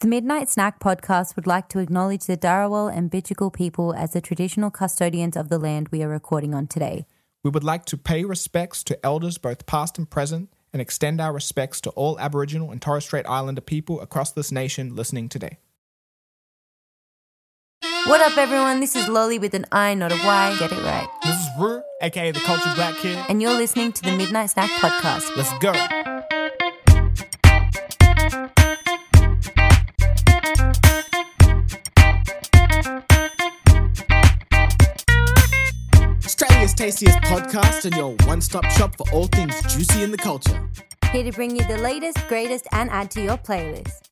The Midnight Snack podcast would like to acknowledge the Darawal and Bidjigal people as the traditional custodians of the land we are recording on today. We would like to pay respects to elders both past and present and extend our respects to all Aboriginal and Torres Strait Islander people across this nation listening today. What up, everyone? This is Lolli with an I, not a Y. Get it right. This is Ruu, aka the Cultured Black Kid. And you're listening to the Midnight Snack podcast. Let's go. Tastiest podcast and your one stop shop for all things juicy in the culture. Here to bring you the latest, greatest, and add to your playlist.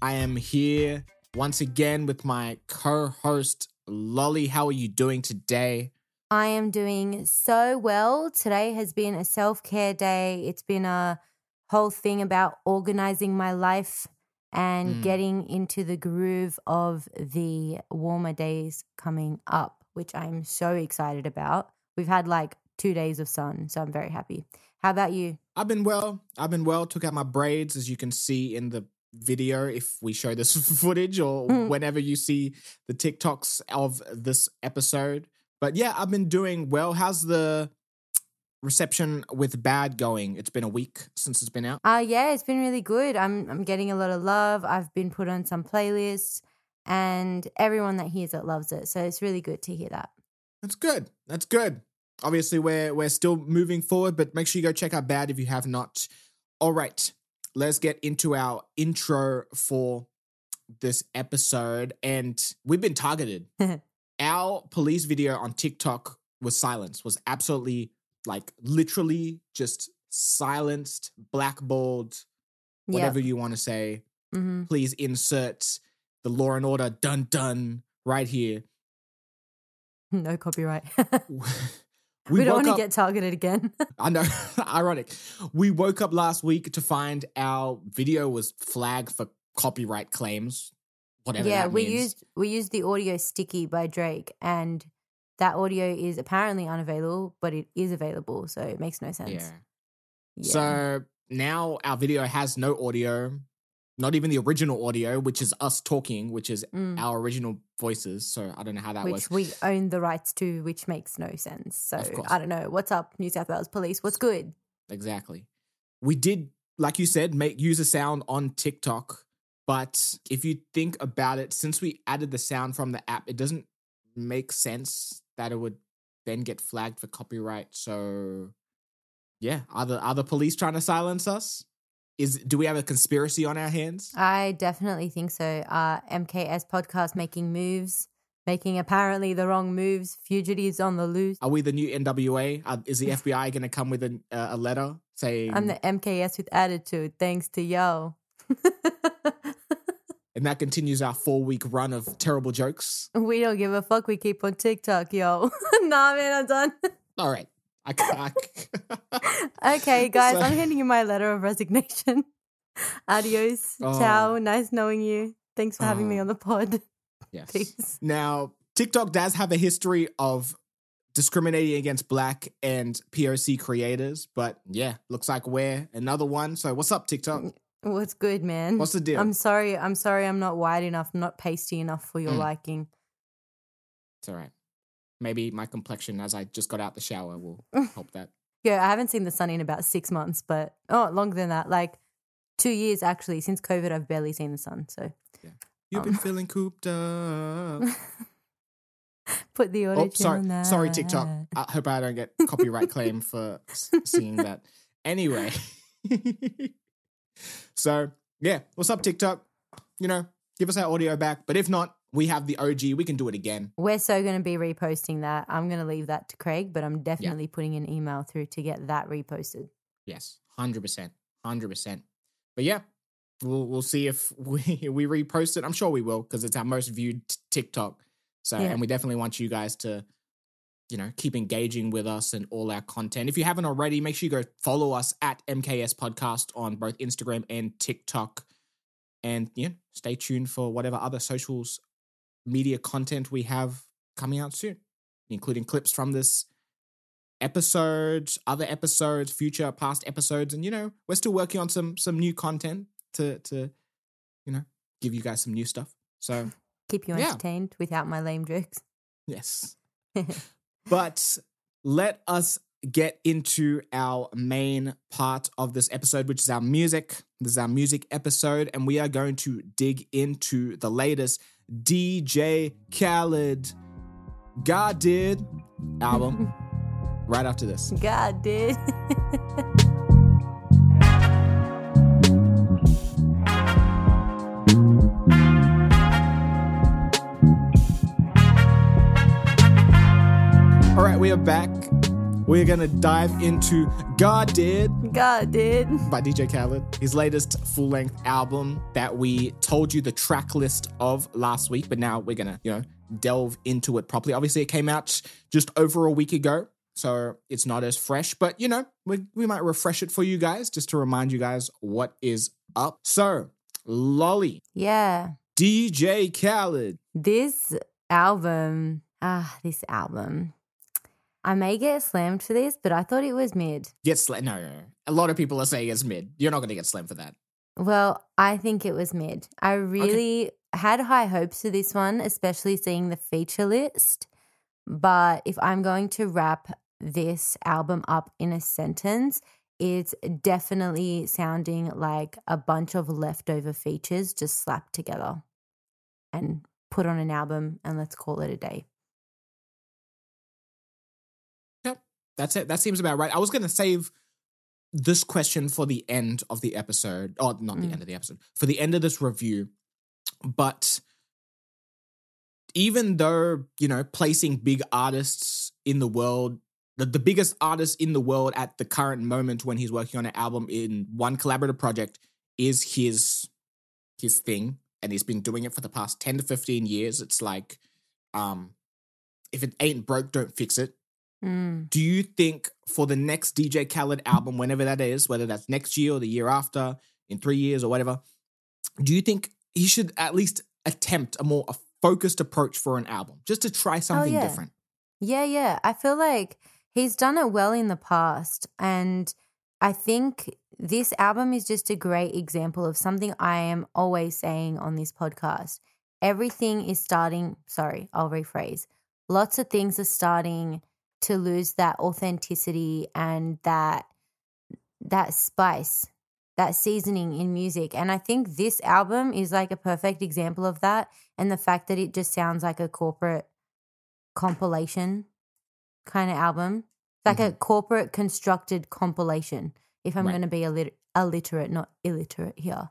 I am here once again with my co host, Lolli. How are you doing today? I am doing so well. Today has been a self care day. It's been a whole thing about organizing my life and Mm. getting into the groove of the warmer days coming up, which I'm so excited about. We've had like two days of sun, so I'm very happy. How about you? I've been well. I've been well. Took out my braids, as you can see in the video if we show this footage or Mm. whenever you see the TikToks of this episode. But yeah, I've been doing well. How's the reception with Bad going? It's been a week since it's been out. Uh yeah, it's been really good. I'm I'm getting a lot of love. I've been put on some playlists and everyone that hears it loves it. So it's really good to hear that. That's good. That's good. Obviously, we're we're still moving forward, but make sure you go check out Bad if you have not. All right, let's get into our intro for this episode. And we've been targeted. our police video on TikTok was silenced, was absolutely like literally just silenced, blackballed, whatever you want to say. hmm Please insert the law and order dun dun right here. No copyright. We, we, don't want to get targeted again. I know, ironic. We woke up last week to find our video was flagged for copyright claims. Whatever. yeah, we used we used the audio sticky by Drake and that audio is apparently unavailable, but it is available, so it makes no sense. Yeah. Yeah. So now our video has no audio, not even the original audio, which is us talking, which is Mm. our original voices. So I don't know how that which works. we own the rights to, which makes no sense. So I don't know. What's up, New South Wales Police? What's good? Exactly. We did, like you said, make use a sound on TikTok. But if you think about it, since we added the sound from the app, it doesn't make sense that it would then get flagged for copyright. So yeah, are the are the police trying to silence us? Is do we have a conspiracy on our hands? I definitely think so. Uh, MKS podcast making moves, making apparently the wrong moves. Fugitives on the loose. Are we the new NWA? Uh, is the FBI going to come with an, uh, a letter saying? I'm the MKS with attitude, thanks to yo. and that continues our four week run of terrible jokes. we don't give a fuck. We keep on TikTok, yo. nah, man, I'm done. All right, I, I, okay, guys, So- I'm handing you my letter of resignation. Adios. Oh. Ciao. Nice knowing you. Thanks for having me Oh. on the pod. yes. Peace. Now, TikTok does have a history of discriminating against black and POC creators, but yeah, looks like we're another one. So, what's up, TikTok? What's good, man? What's the deal? I'm sorry. I'm sorry. I'm not wide enough. I'm not pasty enough for your Mm. liking. It's all right. Maybe my complexion, as I just got out the shower, will help that. Yeah, I haven't seen the sun in about six months, but oh, longer than that. Like two years actually. Since COVID, I've barely seen the sun. So You've Um. been feeling cooped up. put the audio Oh, sorry, on that. sorry, TikTok. I hope I don't get copyright claim for s- seeing that. Anyway, so yeah, what's up, TikTok? You know, give us our audio back. But if not, we have the OG. We can do it again. We're so going to be reposting that. I'm going to leave that to Craig, but I'm definitely putting an email through to get that reposted. Yes, hundred percent, hundred percent. But yeah, we'll we'll see if we we repost it. I'm sure we will because it's our most viewed t- TikTok. So, Yeah. and we definitely want you guys to, you know, keep engaging with us and all our content. If you haven't already, make sure you go follow us at MKS Podcast on both Instagram and TikTok, and yeah, stay tuned for whatever other socials media content we have coming out soon, including clips from this episode, other episodes, future past episodes, and you know, we're still working on some some new content to to you know give you guys some new stuff. So Keep you Yeah. entertained without my lame jokes. yes. but let us get into our main part of this episode, which is our music. This is our music episode, and we are going to dig into the latest DJ Khaled God Did album right after this. God, did. All right, we are back. We're going to dive into God Did God, Did. by DJ Khaled, his latest full length album that we told you the track list of last week, but now we're going to, you know, delve into it properly. Obviously, it came out just over a week ago, so it's not as fresh, but, you know, we, we might refresh it for you guys just to remind you guys what is up. So, Lolli, Yeah. DJ Khaled. This album, ah, this album. I may get slammed for this, but I thought it was mid. Get slammed. No, no, no. A lot of people are saying it's mid. You're not going to get slammed for that. Well, I think it was mid. I really had high hopes for this one, especially seeing the feature list. But if I'm going to wrap this album up in a sentence, it's definitely sounding like a bunch of leftover features just slapped together and put on an album, and let's call it a day. That's it. That seems about right. I was going to save this question for the end of the episode. Oh, not the Mm. end of the episode. For the end of this review. But even though, you know, placing big artists in the world, the, the biggest artist in the world at the current moment when he's working on an album in one collaborative project is his his thing and he's been doing it for the past 10 to 15 years it's like um if it ain't broke don't fix it Mm. do you think for the next DJ Khaled album, whenever that is, whether that's next year or the year after, in three years or whatever, do you think he should at least attempt a more a focused approach for an album, just to try something yeah. different? Yeah, yeah. I feel like he's done it well in the past. And I think this album is just a great example of something I am always saying on this podcast. Everything is starting, sorry, I'll rephrase. Lots of things are starting to lose that authenticity and that that spice, that seasoning in music. And I think this album is like a perfect example of that. And the fact that it just sounds like a corporate compilation kind of album. Like a mm-hmm. corporate constructed compilation, if I'm Right. going to be illit- illiterate, not illiterate here.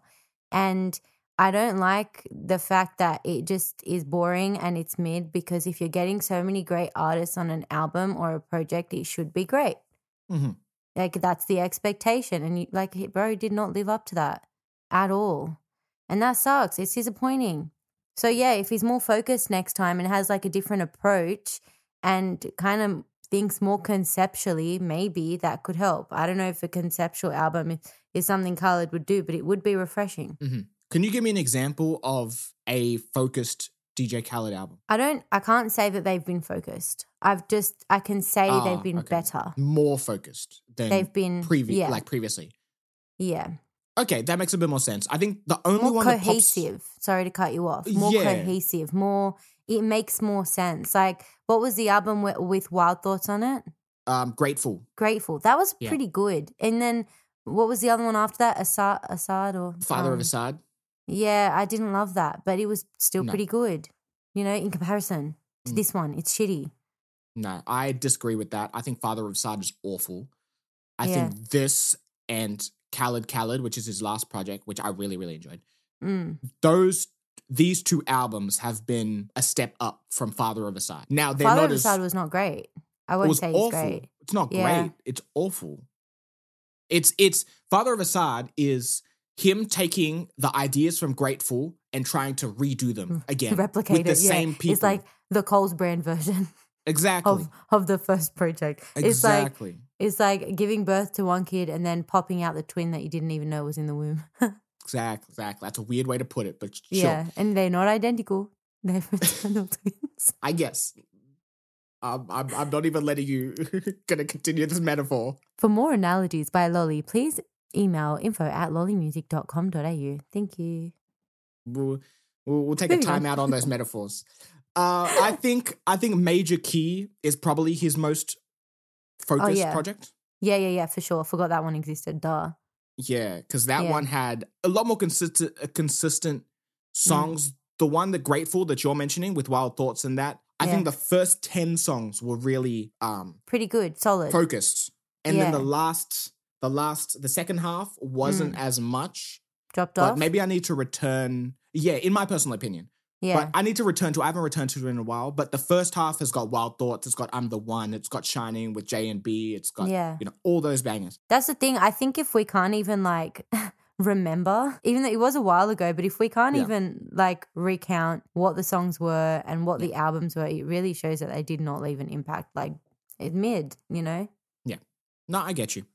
And I don't like the fact that it just is boring and it's mid because if you're getting so many great artists on an album or a project, it should be great. Mhm. Like that's the expectation. And you, like, bro did not live up to that at all. And that sucks. It's disappointing. So, yeah, if he's more focused next time and has like a different approach and kind of thinks more conceptually, maybe that could help. I don't know if a conceptual album is, something Khaled would do, but it would be refreshing. Can you give me an example of a focused DJ Khaled album? I don't, I can't say that they've been focused. I've just, I can say Ah, they've been okay. better. More focused than They've been, previous, yeah, like previously. yeah. Okay, that makes a bit more sense. I think the only more one that pops- cohesive. Sorry to cut you off. More Yeah. cohesive. More. It makes more sense. Like, what was the album with, with Wild Thoughts on it? um, grateful. Grateful. That was Yeah. pretty good. And then what was the other one after that? Asahd, Asahd or Father of um, Asahd. Yeah, I didn't love that, but it was still No. pretty good. You know, in comparison to Mm. this one, it's shitty. No, I disagree with that. I think Father of Asahd is awful. I Yeah. think this and Khaled Khaled, which is his last project, which I really, really enjoyed. Mm. Those these two albums have been a step up from Father of Asahd. Now they're Father not of as Asahd was not great. I it won't was say it's great. It's not Yeah. great. It's awful. It's it's Father of Asahd is him taking the ideas from Grateful and trying to redo them again. Replicate with the it. Yeah. same people. It's like the Coles brand version exactly. of of the first project. It's like exactly. It's like giving birth to one kid and then popping out the twin that you didn't even know was in the womb. exactly. Exactly. That's a weird way to put it, but sure. yeah, and they're not identical. They're fraternal twins. I guess. Um, I'm, I'm not even letting you gonna continue this metaphor. For more analogies by Lolli, please email info at lollimusic.com.au. Thank you. we'll, we'll, we'll take a time out on those metaphors. Uh, I think I think Major Key is probably his most focused Oh, yeah. project. Yeah, yeah, yeah, for sure. Forgot that one existed. Duh. Yeah, because that Yeah. one had a lot more consistent uh, consistent songs. The one that Grateful that you're mentioning with Wild Thoughts and that, I Yeah. think the first ten songs were really um Pretty good. Solid. focused, and then the last the last the second half wasn't mm. as much. Dropped But off. maybe I need to return. Yeah, in my personal opinion. yeah. But I need to return to. I haven't returned to it in a while. But the first half has got Wild Thoughts. It's got I'm the One. It's got Shining with J and B. It's got Yeah. you know all those bangers. That's the thing. I think if we can't even like remember, even though it was a while ago, but if we can't Yeah. even like recount what the songs were and what the albums were, it really shows that they did not leave an impact. Like it mid, you know? Yeah. No, I get you.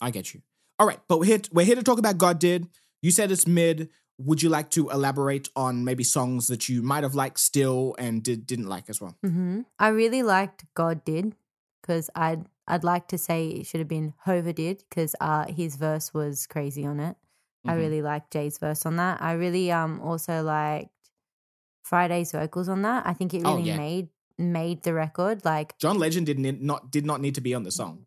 I get you. All right, but we're here. We're here to talk about God Did. You said it's mid. Would you like to elaborate on maybe songs that you might have liked still and did didn't like as well? hmm I really liked God Did because I'd I'd like to say it should have been Hova Did because uh, his verse was crazy on it. I Mhm. really liked Jay's verse on that. I really um also liked Fridayy's vocals on that. I think it Oh, really yeah. made made the record. Like John Legend did need, not did not need to be on the song.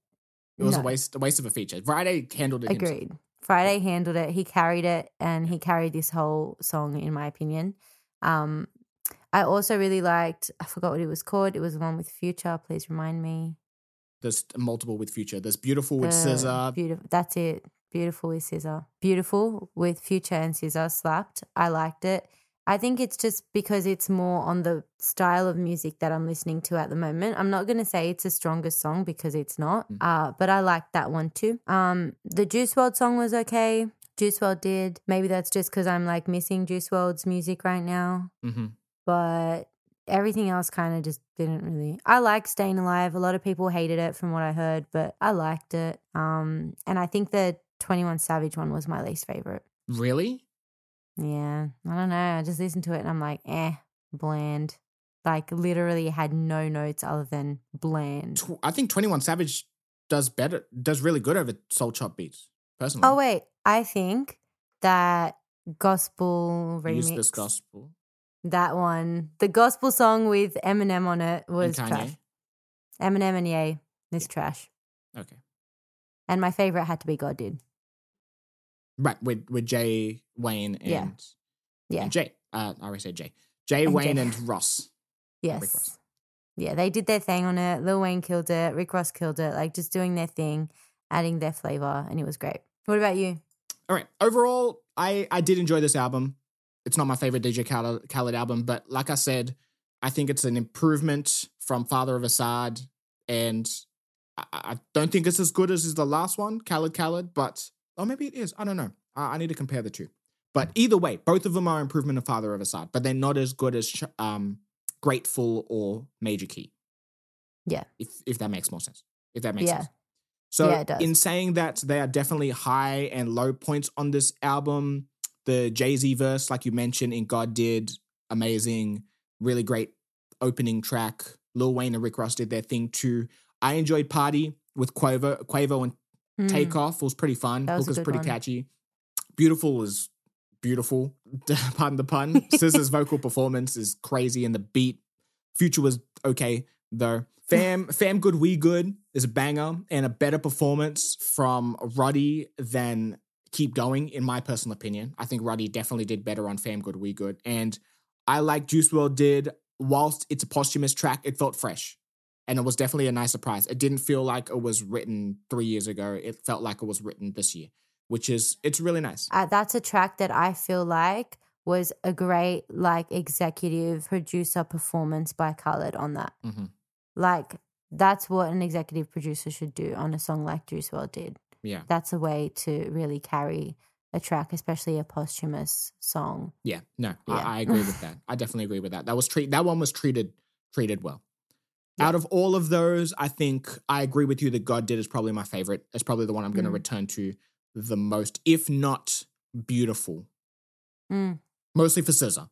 It was a waste a waste of a feature. Fridayy handled it. himself. agreed. Fridayy handled it. He carried it, and he carried this whole song, in my opinion. Um, I also really liked. I forgot what it was called. It was the one with Future. Please remind me. There's multiple with Future. There's Beautiful with The SZA. Beautiful. That's it. Beautiful with SZA. Beautiful with Future and SZA slapped. I liked it. I think it's just because it's more on the style of music that I'm listening to at the moment. I'm not going to say it's the strongest song because it's not, Mm. uh, but I liked that one too. Um, the Juice WRLD song was okay. Juice WRLD did. Maybe that's just because I'm like missing Juice WRLD's music right now, hmm but everything else kind of just didn't really. I like Staying Alive. A lot of people hated it from what I heard, but I liked it. Um, and I think the 21 Savage one was my least favorite. Really? Yeah, I don't know. I just listened to it and I'm like, eh, bland. Like literally had no notes other than bland. Tw- I think Twenty One Savage does better. Does really good over Soul Chop beats. Personally, Oh wait, I think that gospel use remix, this gospel that one, the gospel song with Eminem on it was trash. Eminem and Ye is trash. Okay, And my favorite had to be God Did. Right with with Jay Wayne and Yeah. Yeah. and Jay. Uh, I already said Jay. Jay And Wayne Jay. and Ross. Yes. Ross. Yeah, they did their thing on it. Lil Wayne killed it. Rick Ross killed it. Like just doing their thing, adding their flavor, and it was great. What about you? All right. Overall, I I did enjoy this album. It's not my favorite DJ Khaled, Khaled album, but like I said, I think it's an improvement from Father of Asahd, and I, I don't think it's as good as is the last one, Khaled Khaled, but or maybe it is. I don't know. I, I need to compare the two. But either way, both of them are improvement of Father of Asahd, but they're not as good as um, Grateful or Major Key. Yeah. If if that makes more sense. If that makes Yeah. sense. So Yeah, it does. in saying that, they are definitely high and low points on this album. The Jay Z verse, like you mentioned, in God Did, amazing, really great opening track. Lil Wayne and Rick Ross did their thing too. I enjoyed Party with Quavo, Quavo and Mm. Takeoff was pretty fun. That was Hook a was good pretty one. catchy. Beautiful was beautiful. Pardon the pun. SZA's vocal performance is crazy, and the beat. Future was okay though. Fam, Fam Good We Good is a banger and a better performance from Roddy than Keep Going, in my personal opinion. I think Roddy definitely did better on Fam Good We Good, and I like Juice WRLD did. Whilst it's a posthumous track, it felt fresh and it was definitely a nice surprise. It didn't feel like it was written three years ago. It felt like it was written this year, which is it's really nice. Uh, that's a track that I feel like was a great like executive producer performance by Khaled on that. hmm Like that's what an executive producer should do on a song like Juice WRLD did. Yeah, That's a way to really carry a track, especially a posthumous song. yeah, no, Yeah. I, I agree with that. I definitely agree with that. That was treat that one was treated treated well. Yeah. Out of all of those, I think I agree with you that God did is probably my favorite. It's probably the one I'm going to Mm. return to the most, if not beautiful. Mm. mostly for SZA,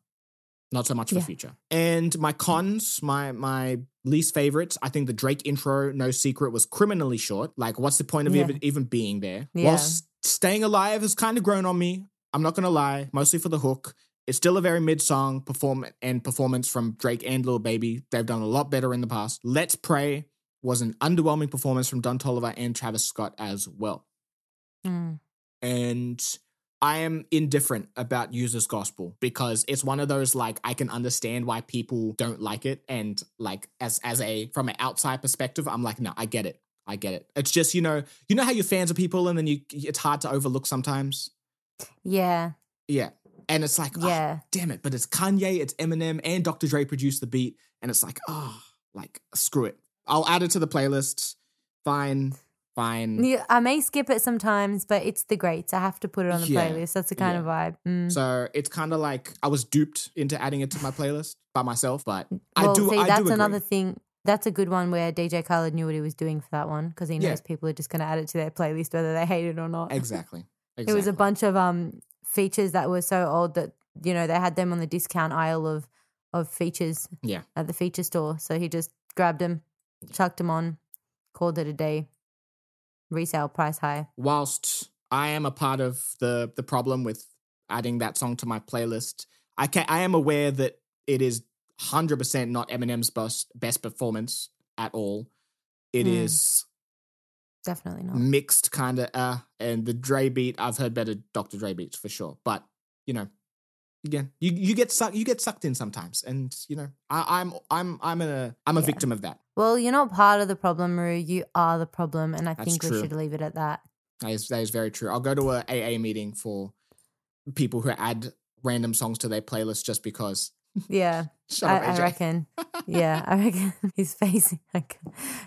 not so much for Yeah. Future. And my cons, my my least favorites, I think the Drake intro, No Secret, was criminally short. Like, what's the point of Yeah. even, even being there? Yeah. While Staying Alive has kind of grown on me. I'm not gonna lie, mostly for the hook. It's still a very mid song perform and performance from Drake and Lil Baby. They've done a lot better in the past. Let's Pray was an underwhelming performance from Don Toliver and Travis Scott as well. Mm. And I am indifferent about Users Gospel because it's one of those like I can understand why people don't like it. And like as as a from an outside perspective, I'm like, no, I get it. I get it. It's just, you know, you know how you're fans of people and then you it's hard to overlook sometimes. Yeah. Yeah. And it's like, oh, Yeah. damn it. But it's Kanye, it's Eminem, and Dr. Dre produced the beat. And it's like, oh, like, screw it. I'll add it to the playlist. Fine. Fine. Yeah, I may skip it sometimes, but it's the greats. I have to put it on the Yeah. playlist. That's the kind Yeah. of vibe. Mm. So it's kind of like I was duped into adding it to my playlist by myself, but I do. see, I that's do another thing. That's a good one where DJ Khaled knew what he was doing for that one because he knows people are just going to add it to their playlist whether they hate it or not. Exactly. It was a bunch of um features that were so old that you know they had them on the discount aisle of of features Yeah. at the feature store. So he just grabbed them, chucked them on, called it a day. Resale price high. Whilst I am a part of the the problem with adding that song to my playlist, I can I am aware that it is hundred percent not Eminem's best best performance at all. It Hmm. is Definitely not. mixed kind of uh and the Dre beat I've heard better Dr. Dre beats for sure but you know again you you get sucked you get sucked in sometimes and you know I, I'm I'm I'm a I'm a Yeah. victim of that Well, you're not part of the problem, Ruu. You are the problem, and I That's think we should leave it at that. that is, that is very true I'll go to a AA meeting for people who add random songs to their playlist just because Yeah, shut I, up I reckon. Yeah, I reckon he's facing. Like,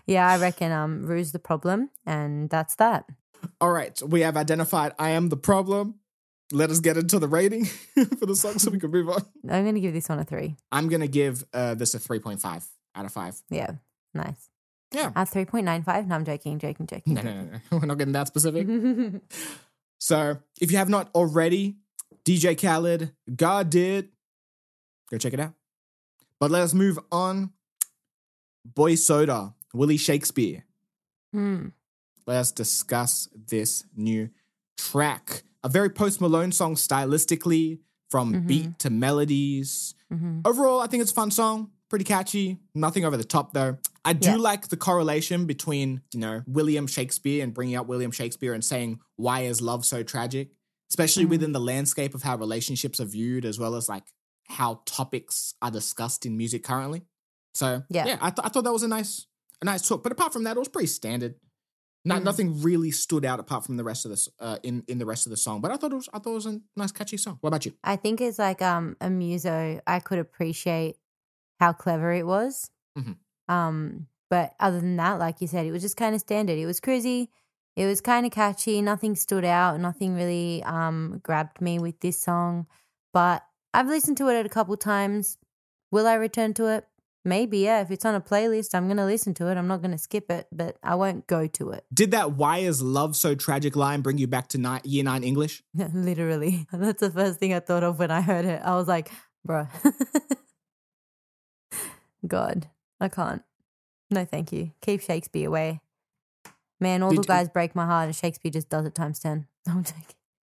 yeah, I reckon. Um, Ruu's the problem, and that's that. all right we have identified I am the problem let us get into the rating for the song so we can move on I'm gonna give this one a three. I'm gonna give uh, this a 3.5 out of 5 Yeah, nice. Yeah. At three point nine five. No, I'm joking, joking, joking. no no no, no. we're not getting that specific. So if you have not already, DJ Khaled, God did, go check it out. But let us move on. Boy Soda, Willie Shakespeare. Hmm. Let us discuss this new track. A very Post Malone song stylistically, from Mhm. beat to melodies. hmm Overall, I think it's a fun song. Pretty catchy. Nothing over the top though. I do Yeah. like the correlation between, you know, William Shakespeare and bringing up William Shakespeare and saying, why is love so tragic? Especially Mhm. within the landscape of how relationships are viewed, as well as like how topics are discussed in music currently. So, yeah, Yeah. I, th- I thought that was a nice, a nice talk. But apart from that, it was pretty standard. Not, Mm. Nothing really stood out apart from the rest of this uh, in in the rest of the song. But I thought it was I thought it was a nice catchy song. What about you? I think it's like um a muso. I could appreciate how clever it was. Mhm. Um, but other than that, like you said, it was just kind of standard. It was cruisy. It was kind of catchy. Nothing stood out. Nothing really um grabbed me with this song. But I've listened to it a couple times. Will I return to it? Maybe, yeah. If it's on a playlist, I'm gonna listen to it. I'm not gonna skip it, but I won't go to it. Did that "Why is love so tragic" line bring you back to ni- year nine English? Literally. That's the first thing I thought of when I heard it. I was like, bruh. God, I can't. No, thank you. Keep Shakespeare away. Man, all Did the you- uh guys break my heart, and Shakespeare just does it times 10. I'm joking.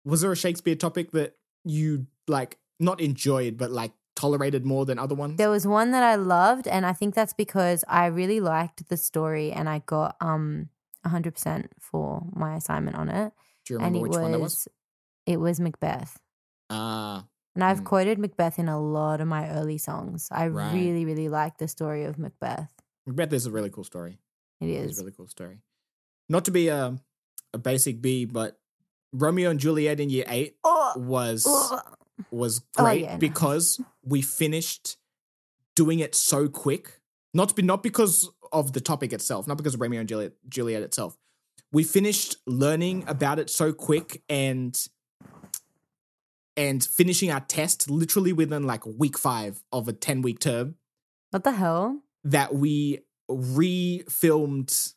Was there a Shakespeare topic that you like not enjoyed but like tolerated more than other ones? There was one that I loved, and I think that's because I really liked the story and I got um 100% for my assignment on it. Do you and remember it which was, one that was? it was Macbeth. Ah, And I've Mm. quoted Macbeth in a lot of my early songs. I Right. really, really like the story of Macbeth. Macbeth is a really cool story. It It's a really cool story. Not to be a a basic B, but Romeo and Juliet in year eight Oh, was oh. Was Oh, great yeah, no. because we finished doing it so quick. Not be not because of the topic itself, not because of Romeo and Juliet, Juliet itself. We finished learning about it so quick and and finishing our test literally within like week five of a 10 week term What the hell? that we re-filmed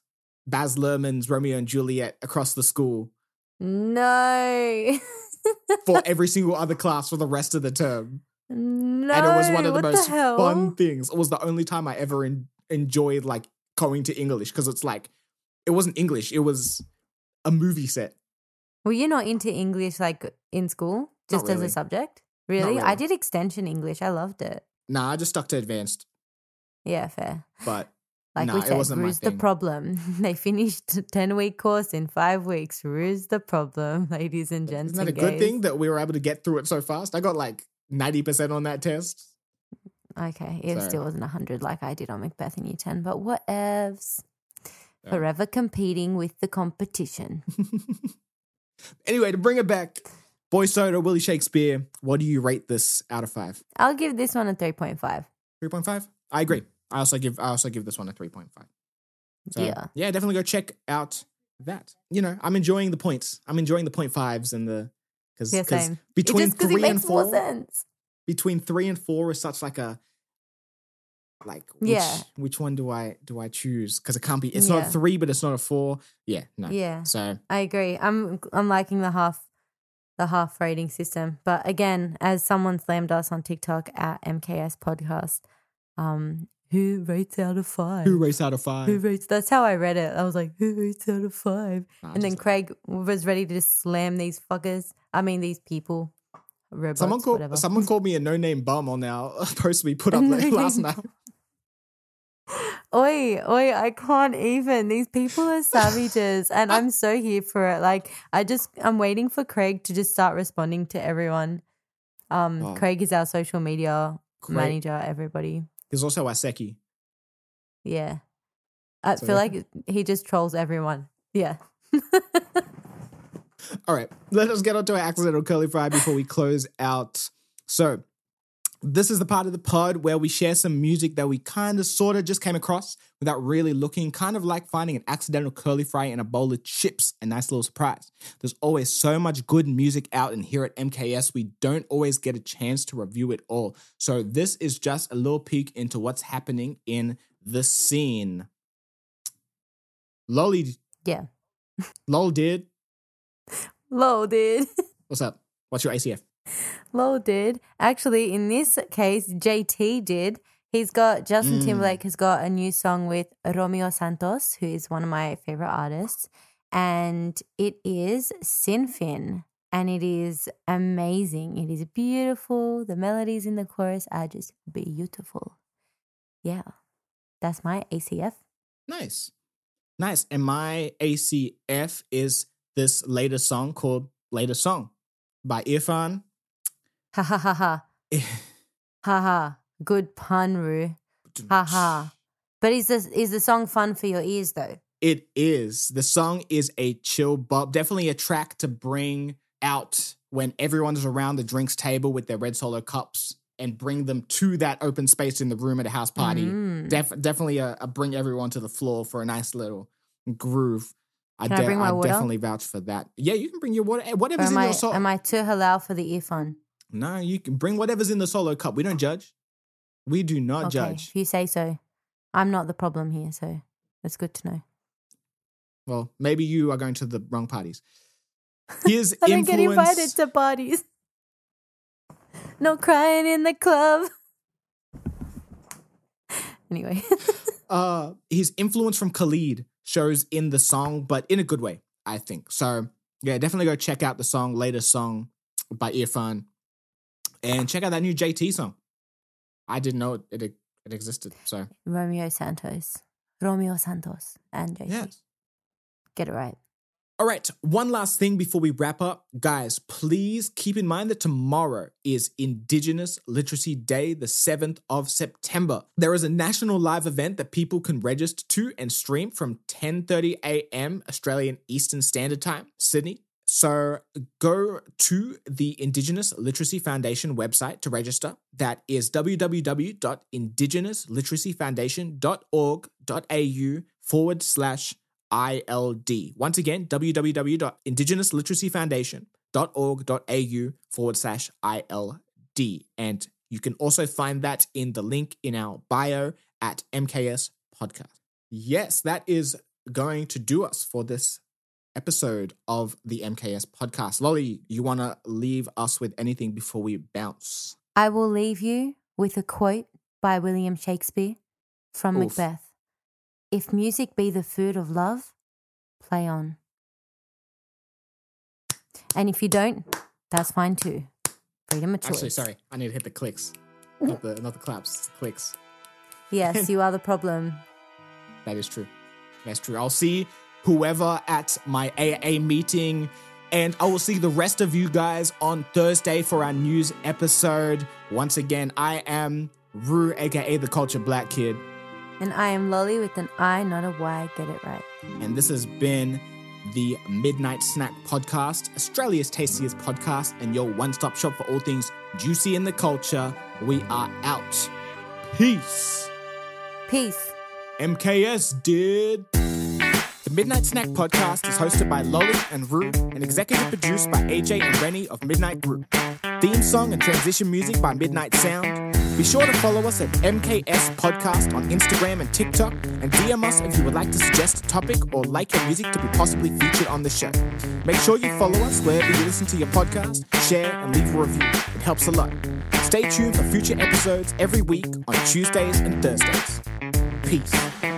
Baz Luhrmann's Romeo and Juliet across the school No. for every single other class for the rest of the term. no. and it was one of the most hell? fun things. It was the only time I ever en- enjoyed like going to English because it's like it wasn't English; it was a movie set. Were you not into English like in school, just as a subject? Really? I did extension English. I loved it. Nah, I just stuck to advanced. Yeah, fair. But Like Nah, we said, Ruu's the problem. they finished a 10 week course in five weeks. Ruu's the problem, ladies and gents. isn't that a good thing that we were able to get through it so fast? I got like 90% on that test. Okay, it So- still wasn't 100 like I did on Macbeth in year 10, but whatevs. Yeah. Forever competing with the competition. Anyway, to bring it back, Boy Soda, Willie Shakespeare, what do you rate this out of five? I'll give this one a 3.5. 3.5? I agree. I also give I also give this one a 3.5. So, Yeah. Yeah, definitely go check out that. You know, I'm enjoying the points. I'm enjoying the point fives and the because Yeah, between just three and four, between three and four is such like a like which, Yeah. which one do I do I choose? Because it can't be. It's Yeah. not a three, but it's not a four. Yeah, no. Yeah. So I agree. I'm I'm liking the half the half rating system. But again, as someone slammed us on TikTok at MKS podcast, um, who rates out of five? who rates out of five? Who rates? That's how I read it. I was like, who rates out of five? Nah, and then Craig was ready to just slam these fuckers. I mean, these people, robots, Someone called whatever. someone called me a no name bum on our post we put up last night. Oi, oi, I can't even. These people are savages and I'm so here for it. Like I just I'm waiting for Craig to just start responding to everyone. Um Oh. Craig is our social media Craig. manager, everybody. There's also Aseki. Yeah. I So feel like he just trolls everyone. Yeah. All right, let us get on to our accidental curly fry before we close out. So, this is the part of the pod where we share some music that we kind of sort of just came across without really looking, kind of like finding an accidental curly fry in a bowl of chips, a nice little surprise. There's always so much good music out, and here at MKS, we don't always get a chance to review it all. So, this is just a little peek into what's happening in the scene. Lolli, Yeah. lol, did. Lol, dude. What's up? What's your ACF? Lol did. Actually, in this case, JT did. He's got Justin Mm. Timberlake has got a new song with Romeo Santos, who is one of my favorite artists, and it is Sin Fin, and it is amazing. It is beautiful. The melodies in the chorus are just beautiful. Yeah, that's my ACF. Nice. Nice. And my ACF is this latest song called Latest Song by Irfan. Ha ha ha ha ha ha. Good pun, Ruu. Ha ha. But is this is the song fun for your ears though? It is. The song is a chill bop. Definitely a track to bring out when everyone's around the drinks table with their red solo cups and bring them to that open space in the room at a house party. Mm. Def- definitely a, a bring everyone to the floor for a nice little groove. I, Can I I definitely vouch for that. Yeah, you can bring your water. eh, Whatever's in I your song. am I too halal for the earphone? No, you can bring whatever's in the solo cup. We don't judge. We do not Okay, judge. if you say so. I'm not the problem here, so it's good to know. Well, maybe you are going to the wrong parties. Here's I don't get invited to parties. No crying in the club. Anyway, uh, his influence from Khalid shows in the song, but in a good way, I think. So yeah, definitely go check out the song, latest song by Irfan, and check out that new JT song. I didn't know it it, it existed. So Romeo Santos, Romeo Santos, and JT. yes. Get it right. All right, one last thing before we wrap up. Guys, please keep in mind that tomorrow is Indigenous Literacy Day, the 7th of September. There is a national live event that people can register to and stream from 10:30 a.m. Australian Eastern Standard Time, Sydney. So go to the Indigenous Literacy Foundation website to register. That is www.indigenousliteracyfoundation.org.au forward slash ILD. Once again, www.indigenousliteracyfoundation.org.au forward slash ILD. And you can also find that in the link in our bio at MKS Podcast. Yes, that is going to do us for this episode of the MKS Podcast. Lolli, you want to leave us with anything before we bounce? I will leave you with a quote by William Shakespeare from Oof. Macbeth. If music be the food of love, play on. And if you don't, that's fine too. Freedom of choice. Actually, sorry, I need to hit the clicks, not the not the claps, clicks. Yes, you are the problem. That is true. That's true. I'll see whoever at my AA meeting, and I will see the rest of you guys on Thursday for our news episode. Once again, I am Ruu, aka the Culture Black Kid, And I am Lolli with an I, not a Y. Get it right. and this has been the Midnight Snack Podcast, Australia's tastiest podcast, and your one stop shop for all things juicy in the culture. We are out. Peace. Peace. MKS did. The Midnight Snack Podcast is hosted by Lolli and Ruu and executive produced by AJ and Rennie of Midnight Group. Theme song and transition music by Midnight Sound. Be sure to follow us at MKS Podcast on Instagram and TikTok and DM us if you would like to suggest a topic or like your music to be possibly featured on the show. Make sure you follow us wherever you listen to your podcast, share, and leave a review. It helps a lot. Stay tuned for future episodes every week on Tuesdays and Thursdays. Peace.